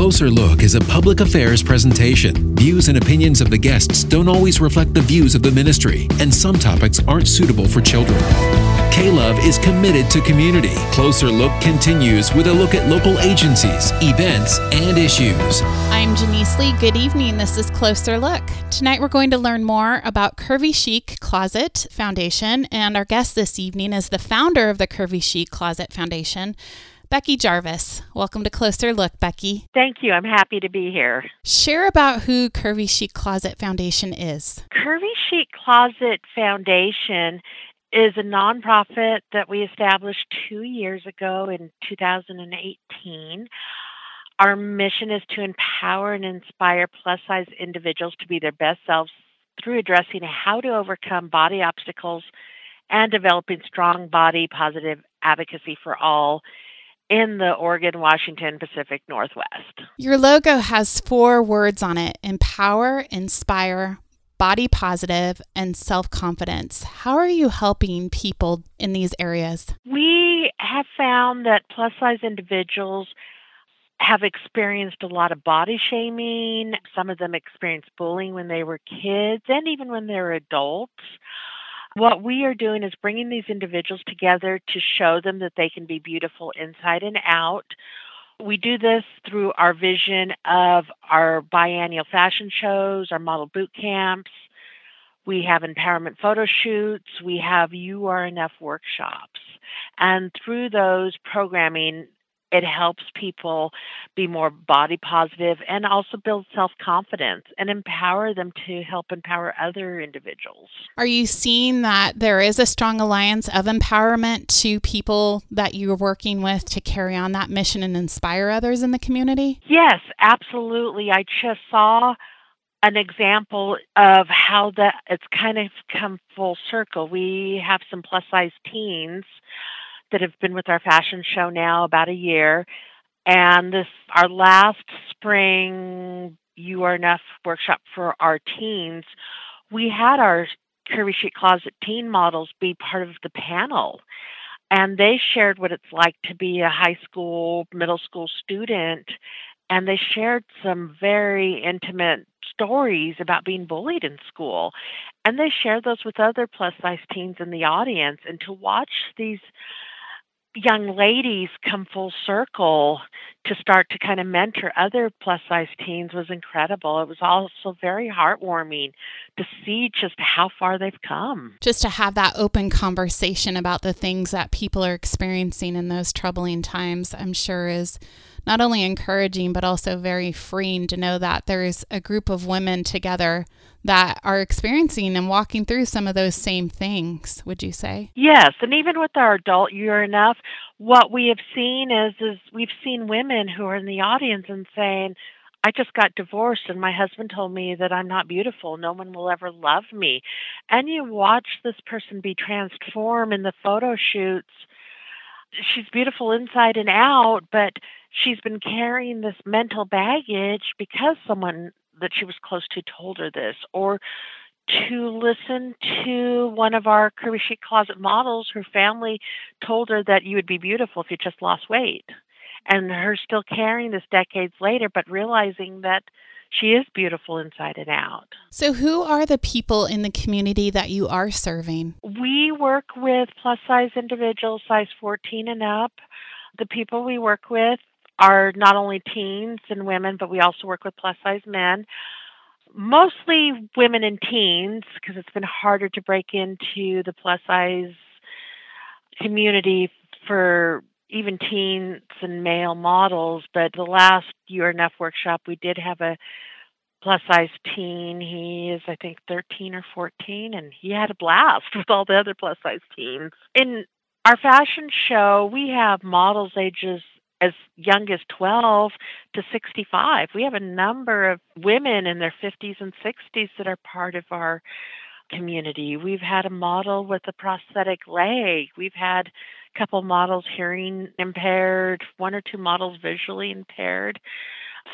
Closer Look is a public affairs presentation. Views and opinions of the guests don't always reflect the views of the ministry, and some topics aren't suitable for children. K Love is committed to community. Closer Look continues with a look at local agencies, events, and issues. I'm Janice Lee. Good evening. This is Closer Look. Tonight we're going to learn more about Curvy Chic Closet Foundation, and our guest this evening is the founder of the Curvy Chic Closet Foundation. Becky Jarvis. Welcome to Closer Look, Becky. Thank you. I'm happy to be here. Share about who Curvy Chic Closet Foundation is. Curvy Chic Closet Foundation is a nonprofit that we established two years ago in 2018. Our mission is to empower and inspire plus size individuals to be their best selves through addressing how to overcome body obstacles and developing strong body positive advocacy for all in the Oregon Washington Pacific Northwest. Your logo has four words on it empower, inspire, body positive, and self confidence. How are you helping people in these areas? We have found that plus size individuals have experienced a lot of body shaming. Some of them experienced bullying when they were kids and even when they were adults. What we are doing is bringing these individuals together to show them that they can be beautiful inside and out. We do this through our vision of our biannual fashion shows, our model boot camps. We have empowerment photo shoots. We have You Are Enough workshops. And through those programming, it helps people be more body positive and also build self confidence and empower them to help empower other individuals. Are you seeing that there is a strong alliance of empowerment to people that you're working with to carry on that mission and inspire others in the community? Yes, absolutely. I just saw an example of how that it's kind of come full circle. We have some plus size teens that have been with our fashion show now about a year. And this our last spring You Are Enough workshop for our teens, we had our Curvy Chic Closet teen models be part of the panel. And they shared what it's like to be a high school, middle school student. And they shared some very intimate stories about being bullied in school. And they shared those with other plus size teens in the audience. And to watch these young ladies come full circle to start to kind of mentor other plus size teens was incredible. It was also very heartwarming to see just how far they've come. Just to have that open conversation about the things that people are experiencing in those troubling times, I'm sure is not only encouraging, but also very freeing to know that there's a group of women together that are experiencing and walking through some of those same things, would you say? Yes, and even with our adult year Enough, what we have seen is is we've seen women who are in the audience and saying, I just got divorced and my husband told me that I'm not beautiful. No one will ever love me. And you watch this person be transformed in the photo shoots. She's beautiful inside and out, but she's been carrying this mental baggage because someone that she was close to told her this, or to listen to one of our Curvy Chic Closet models. Her family told her that you would be beautiful if you just lost weight. And her still carrying this decades later, but realizing that she is beautiful inside and out. So, who are the people in the community that you are serving? We work with plus size individuals, size 14 and up. The people we work with are not only teens and women, but we also work with plus size men. Mostly women and teens because it's been harder to break into the plus size community for even teens and male models. But the last You Are Enough workshop, we did have a plus size teen. He is, I think, 13 or 14, and he had a blast with all the other plus size teens. In our fashion show, we have models ages as young as 12 to 65. We have a number of women in their 50s and 60s that are part of our community. We've had a model with a prosthetic leg. We've had a couple models hearing impaired, one or two models visually impaired.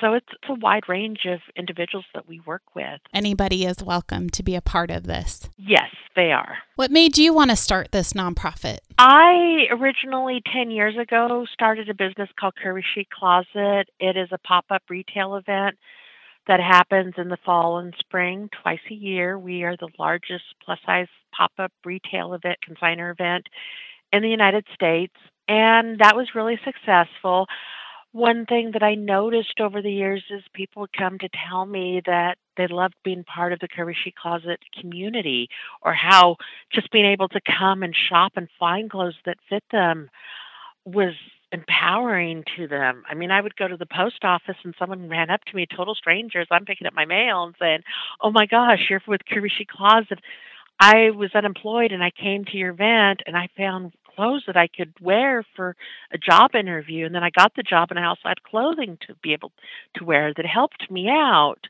So it's, it's a wide range of individuals that we work with. Anybody is welcome to be a part of this. Yes, they are. What made you want to start this nonprofit? I originally, 10 years ago, started a business called Curvy Chic Closet. It is a pop up retail event that happens in the fall and spring twice a year. We are the largest plus size pop up retail event, consigner event in the United States, and that was really successful. One thing that I noticed over the years is people come to tell me that they loved being part of the Curvy Closet community or how just being able to come and shop and find clothes that fit them was empowering to them. I mean, I would go to the post office and someone ran up to me, total strangers. I'm picking up my mail and saying, "Oh my gosh, you're with Curvy Closet." I was unemployed and I came to your event and I found clothes that I could wear for a job interview. And then I got the job and I also had clothing to be able to wear that helped me out.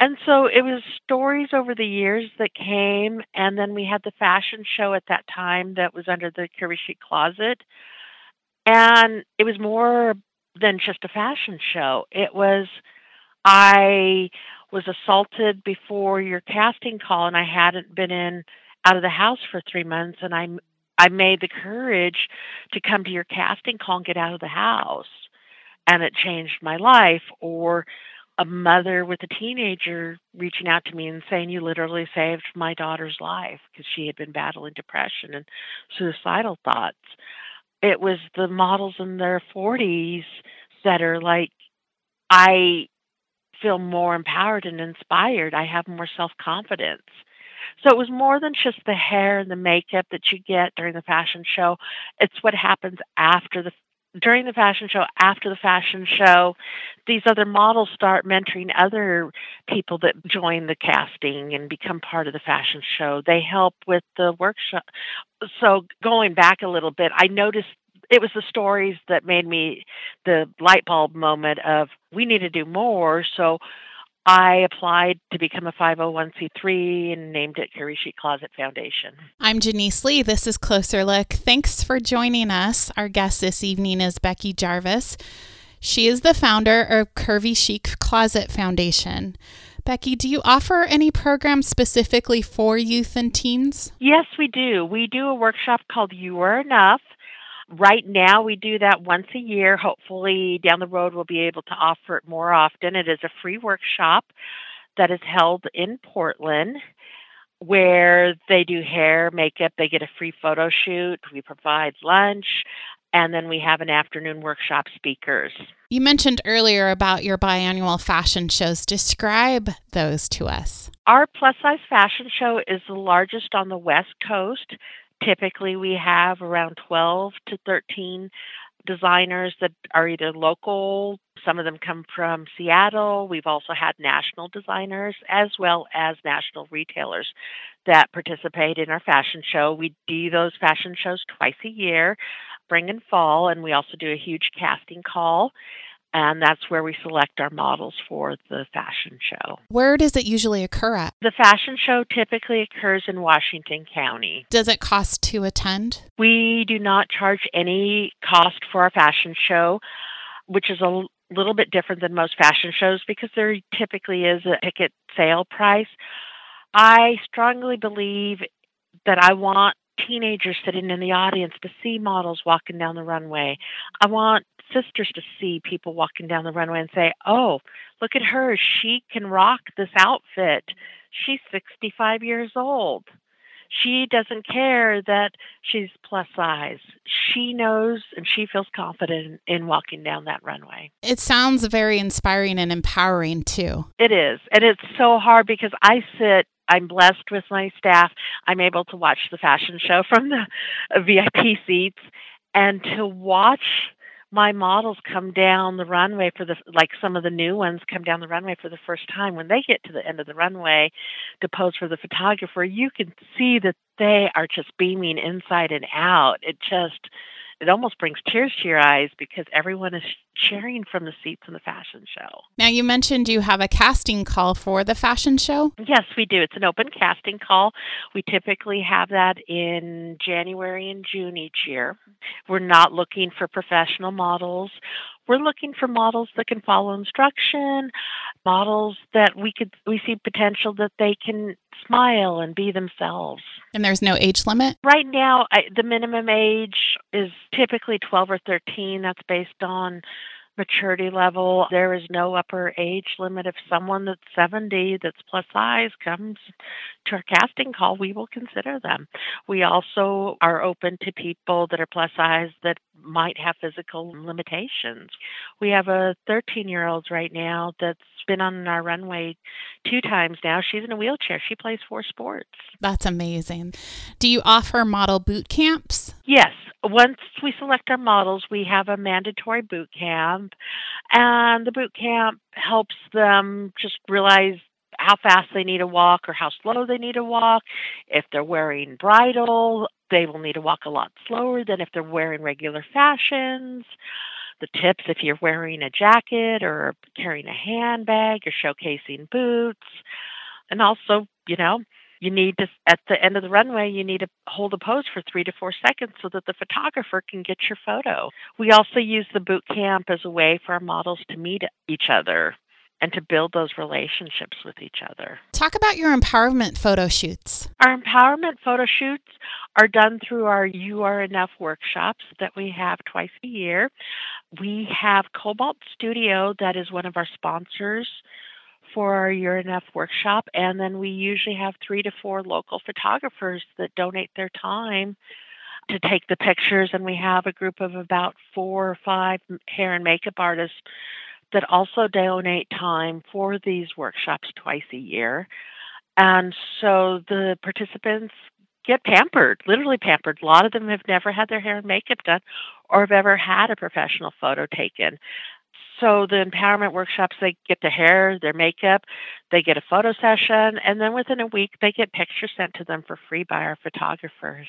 And so it was stories over the years that came. And then we had the fashion show at that time that was under the Curvy Chic Closet. And it was more than just a fashion show. It was, I was assaulted before your casting call and I hadn't been in out of the house for three months and I I made the courage to come to your casting call and get out of the house. And it changed my life. Or a mother with a teenager reaching out to me and saying, You literally saved my daughter's life because she had been battling depression and suicidal thoughts. It was the models in their 40s that are like, I feel more empowered and inspired. I have more self confidence. So it was more than just the hair and the makeup that you get during the fashion show. It's what happens after the during the fashion show, after the fashion show, these other models start mentoring other people that join the casting and become part of the fashion show. They help with the workshop. So going back a little bit, I noticed it was the stories that made me the light bulb moment of we need to do more. So I applied to become a 501c3 and named it Curvy Chic Closet Foundation. I'm Janice Lee. This is Closer Look. Thanks for joining us. Our guest this evening is Becky Jarvis. She is the founder of Curvy Chic Closet Foundation. Becky, do you offer any programs specifically for youth and teens? Yes, we do. We do a workshop called You Are Enough Right now, we do that once a year. Hopefully, down the road, we'll be able to offer it more often. It is a free workshop that is held in Portland where they do hair, makeup, they get a free photo shoot, we provide lunch, and then we have an afternoon workshop speakers. You mentioned earlier about your biannual fashion shows. Describe those to us. Our plus size fashion show is the largest on the West Coast. Typically, we have around 12 to 13 designers that are either local, some of them come from Seattle. We've also had national designers as well as national retailers that participate in our fashion show. We do those fashion shows twice a year, spring and fall, and we also do a huge casting call and that's where we select our models for the fashion show. Where does it usually occur at? The fashion show typically occurs in Washington County. Does it cost to attend? We do not charge any cost for our fashion show, which is a little bit different than most fashion shows because there typically is a ticket sale price. I strongly believe that I want teenagers sitting in the audience to see models walking down the runway. I want sisters to see people walking down the runway and say, "Oh, look at her. She can rock this outfit. She's 65 years old." She doesn't care that she's plus size. She knows and she feels confident in walking down that runway. It sounds very inspiring and empowering too. It is. And it's so hard because I sit I'm blessed with my staff. I'm able to watch the fashion show from the uh, VIP seats and to watch my models come down the runway for the like some of the new ones come down the runway for the first time. When they get to the end of the runway to pose for the photographer you can see that they are just beaming inside and out. It just it almost brings tears to your eyes because everyone is cheering from the seats in the fashion show. Now, you mentioned you have a casting call for the fashion show? Yes, we do. It's an open casting call. We typically have that in January and June each year. We're not looking for professional models. We're looking for models that can follow instruction, models that we could we see potential that they can smile and be themselves. And there's no age limit? Right now, I, the minimum age is typically 12 or 13. That's based on maturity level. There is no upper age limit. If someone that's 70 that's plus size comes to our casting call, we will consider them. We also are open to people that are plus size that might have physical limitations. We have a 13 year old right now that's been on our runway two times now. She's in a wheelchair. She plays four sports. That's amazing. Do you offer model boot camps? Yes. Once we select our models, we have a mandatory boot camp, and the boot camp helps them just realize how fast they need to walk or how slow they need to walk. If they're wearing bridal, they will need to walk a lot slower than if they're wearing regular fashions. The tips if you're wearing a jacket or carrying a handbag or showcasing boots. And also, you know, you need to at the end of the runway you need to hold a pose for three to four seconds so that the photographer can get your photo we also use the boot camp as a way for our models to meet each other and to build those relationships with each other. Talk about your empowerment photo shoots. Our empowerment photo shoots are done through our You Are Enough workshops that we have twice a year. We have Cobalt Studio, that is one of our sponsors for our You're Enough workshop, and then we usually have three to four local photographers that donate their time to take the pictures, and we have a group of about four or five hair and makeup artists that also donate time for these workshops twice a year. And so the participants get pampered, literally pampered. A lot of them have never had their hair and makeup done or have ever had a professional photo taken. So the empowerment workshops, they get their hair, their makeup, they get a photo session, and then within a week, they get pictures sent to them for free by our photographers.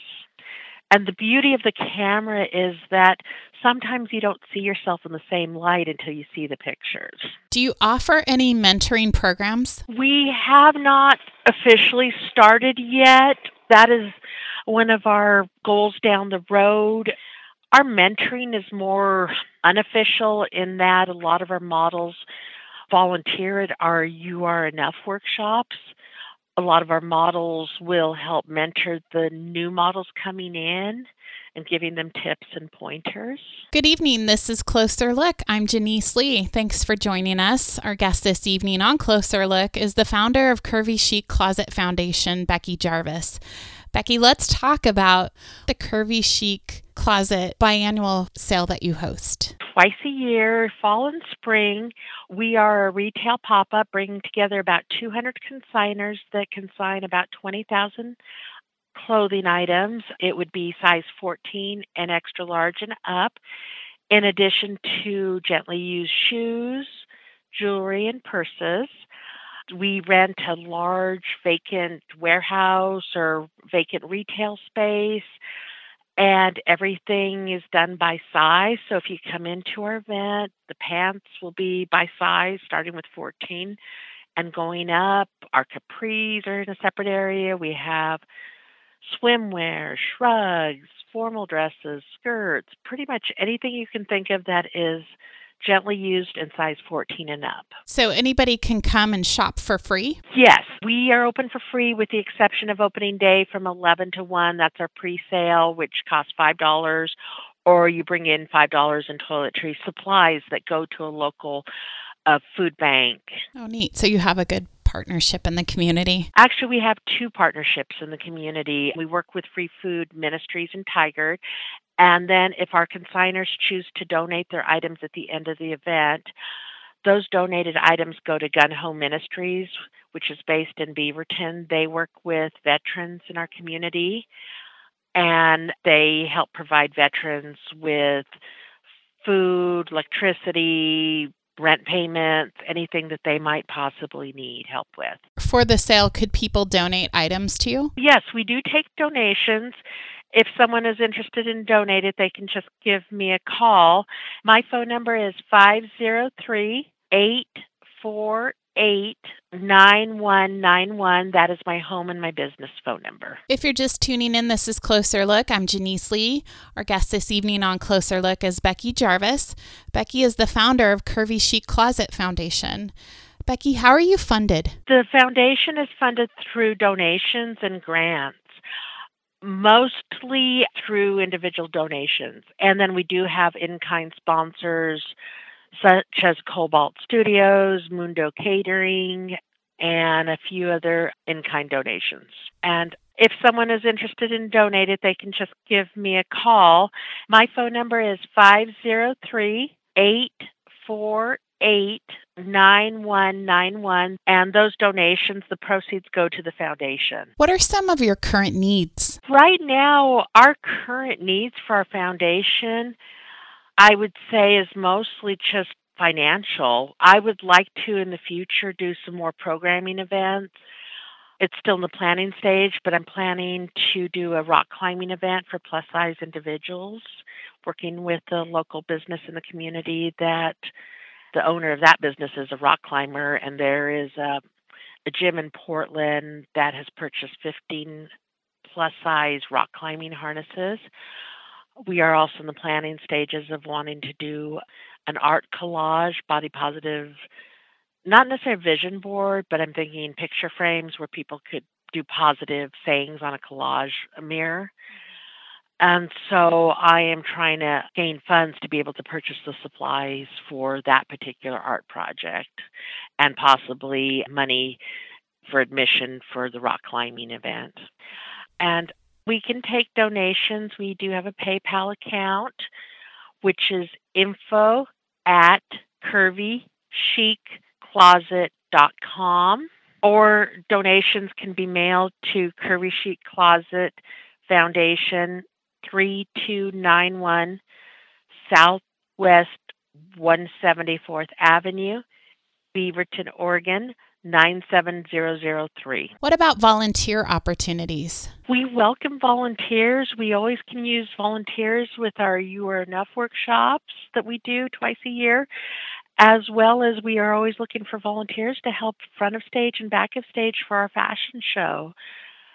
And the beauty of the camera is that sometimes you don't see yourself in the same light until you see the pictures. Do you offer any mentoring programs? We have not officially started yet. That is one of our goals down the road. Our mentoring is more unofficial in that a lot of our models volunteer at our You Are Enough workshops a lot of our models will help mentor the new models coming in and giving them tips and pointers. Good evening. This is Closer Look. I'm Janice Lee. Thanks for joining us. Our guest this evening on Closer Look is the founder of Curvy Chic Closet Foundation, Becky Jarvis. Becky, let's talk about the Curvy Chic Closet biannual sale that you host. Twice a year, fall and spring, we are a retail pop up bringing together about 200 consigners that consign about 20,000 clothing items. It would be size 14 and extra large and up, in addition to gently used shoes, jewelry, and purses. We rent a large vacant warehouse or vacant retail space and everything is done by size. So if you come into our event, the pants will be by size, starting with 14 and going up. Our capris are in a separate area. We have swimwear, shrugs, formal dresses, skirts, pretty much anything you can think of that is gently used in size 14 and up. So anybody can come and shop for free? Yes, we are open for free with the exception of opening day from 11 to 1. That's our pre sale, which costs $5. Or you bring in $5 in toiletry supplies that go to a local uh, food bank. Oh, neat. So you have a good partnership in the community? Actually, we have two partnerships in the community. We work with Free Food Ministries and Tigard, and then, if our consigners choose to donate their items at the end of the event, those donated items go to Gun Home Ministries, which is based in Beaverton. They work with veterans in our community and they help provide veterans with food, electricity, rent payments, anything that they might possibly need help with. For the sale, could people donate items to you? Yes, we do take donations if someone is interested in donating, they can just give me a call. My phone number is 503 848 9191. That is my home and my business phone number. If you're just tuning in, this is Closer Look. I'm Janice Lee. Our guest this evening on Closer Look is Becky Jarvis. Becky is the founder of Curvy Chic Closet Foundation. Becky, how are you funded? The foundation is funded through donations and grants mostly through individual donations. And then we do have in kind sponsors such as Cobalt Studios, Mundo Catering, and a few other in kind donations. And if someone is interested in donating, they can just give me a call. My phone number is 503 848 9191 and those donations the proceeds go to the foundation. What are some of your current needs? Right now our current needs for our foundation I would say is mostly just financial. I would like to in the future do some more programming events. It's still in the planning stage, but I'm planning to do a rock climbing event for plus size individuals, working with a local business in the community that the owner of that business is a rock climber, and there is a, a gym in Portland that has purchased 15 plus size rock climbing harnesses. We are also in the planning stages of wanting to do an art collage, body positive, not necessarily a vision board, but I'm thinking picture frames where people could do positive sayings on a collage mirror. And so I am trying to gain funds to be able to purchase the supplies for that particular art project and possibly money for admission for the rock climbing event. And we can take donations. We do have a PayPal account, which is info at curvychiccloset.com or donations can be mailed to Curvy Chic Closet Foundation 3291 Southwest 174th Avenue, Beaverton, Oregon 97003. What about volunteer opportunities? We welcome volunteers. We always can use volunteers with our You Are Enough workshops that we do twice a year, as well as we are always looking for volunteers to help front of stage and back of stage for our fashion show.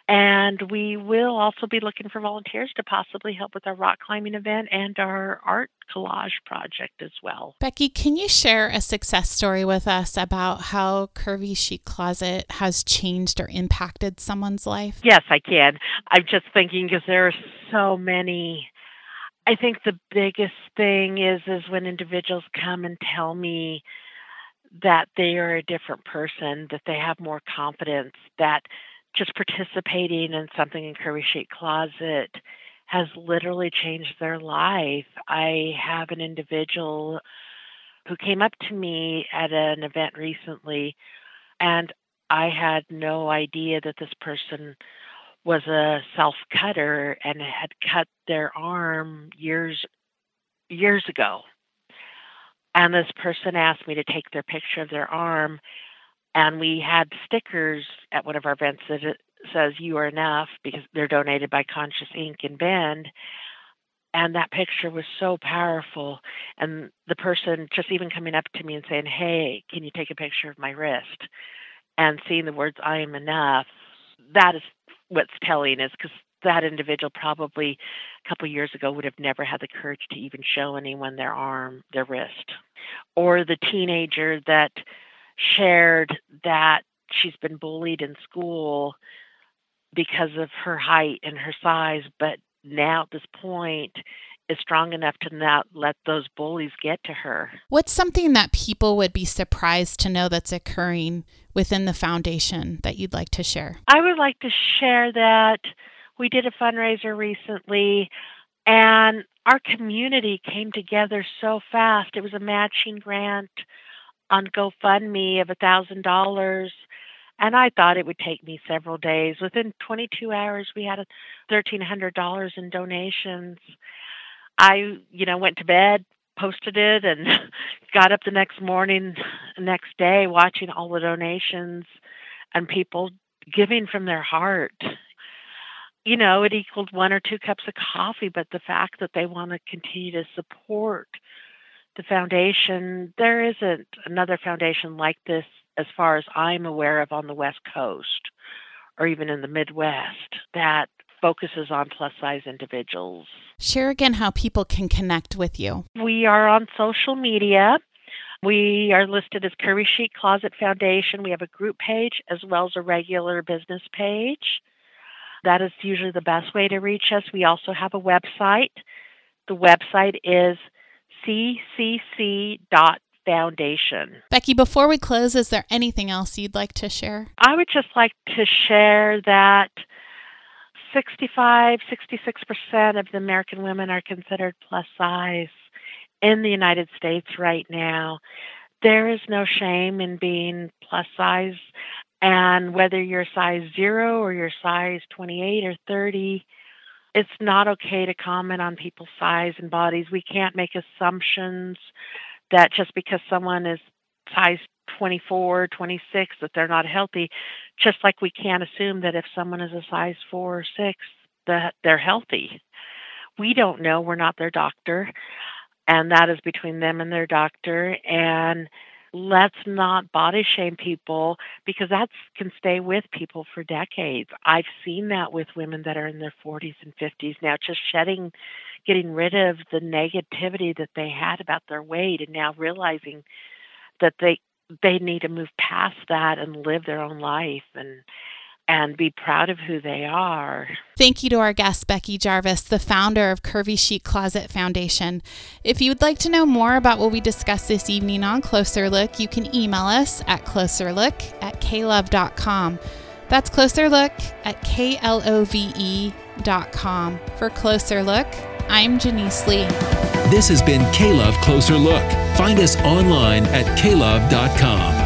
And we will also be looking for volunteers to possibly help with our rock climbing event and our art collage project as well. Becky, can you share a success story with us about how Curvy Chic Closet has changed or impacted someone's life? Yes, I can. I'm just thinking because there are so many. I think the biggest thing is is when individuals come and tell me that they are a different person, that they have more confidence, that just participating in something in Curvy Chic Closet has literally changed their life. I have an individual who came up to me at an event recently, and I had no idea that this person was a self cutter and had cut their arm years years ago. And this person asked me to take their picture of their arm and we had stickers at one of our events that says "You are enough" because they're donated by Conscious Ink in Bend. And that picture was so powerful. And the person just even coming up to me and saying, Hey, can you take a picture of my wrist? And seeing the words, I am enough, that is what's telling is because that individual probably a couple years ago would have never had the courage to even show anyone their arm, their wrist. Or the teenager that shared that she's been bullied in school because of her height and her size, but now at this point is strong enough to not let those bullies get to her. What's something that people would be surprised to know that's occurring within the foundation that you'd like to share? I would like to share that we did a fundraiser recently and our community came together so fast. It was a matching grant on GoFundMe of a thousand dollars and I thought it would take me several days. Within 22 hours, we had $1,300 in donations. I, you know, went to bed, posted it, and got up the next morning, next day, watching all the donations and people giving from their heart. You know, it equaled one or two cups of coffee, but the fact that they want to continue to support the foundation, there isn't another foundation like this as far as I'm aware of, on the West Coast or even in the Midwest that focuses on plus size individuals. Share again how people can connect with you. We are on social media. We are listed as Curvy Chic Closet Foundation. We have a group page as well as a regular business page. That is usually the best way to reach us. We also have a website. The website is ccc.foundation. Becky, before we close, is there anything else you'd like to share? I would just like to share that 65, 66% of the American women are considered plus size in the United States right now. There is no shame in being plus size. And whether you're size zero or you're size 28 or 30, it's not okay to comment on people's size and bodies. We can't make assumptions that just because someone is size 24, 26, that they're not healthy, just like we can't assume that if someone is a size 4 or 6, that they're healthy. We don't know. We're not their doctor and that is between them and their doctor and let's not body shame people because that can stay with people for decades. I've seen that with women that are in their 40s and 50s now, just shedding, getting rid of the negativity that they had about their weight, and now realizing that they they need to move past that and live their own life and and be proud of who they are. Thank you to our guest, Becky Jarvis, the founder of Curvy Chic Closet Foundation. If you would like to know more about what we discussed this evening on Closer Look, you can email us at closerlook at klove.com. That's Closer Look at K-L-O-V-E.com. For Closer Look, I'm Janice Lee. This has been K-Love Closer Look. Find us online at klove.com.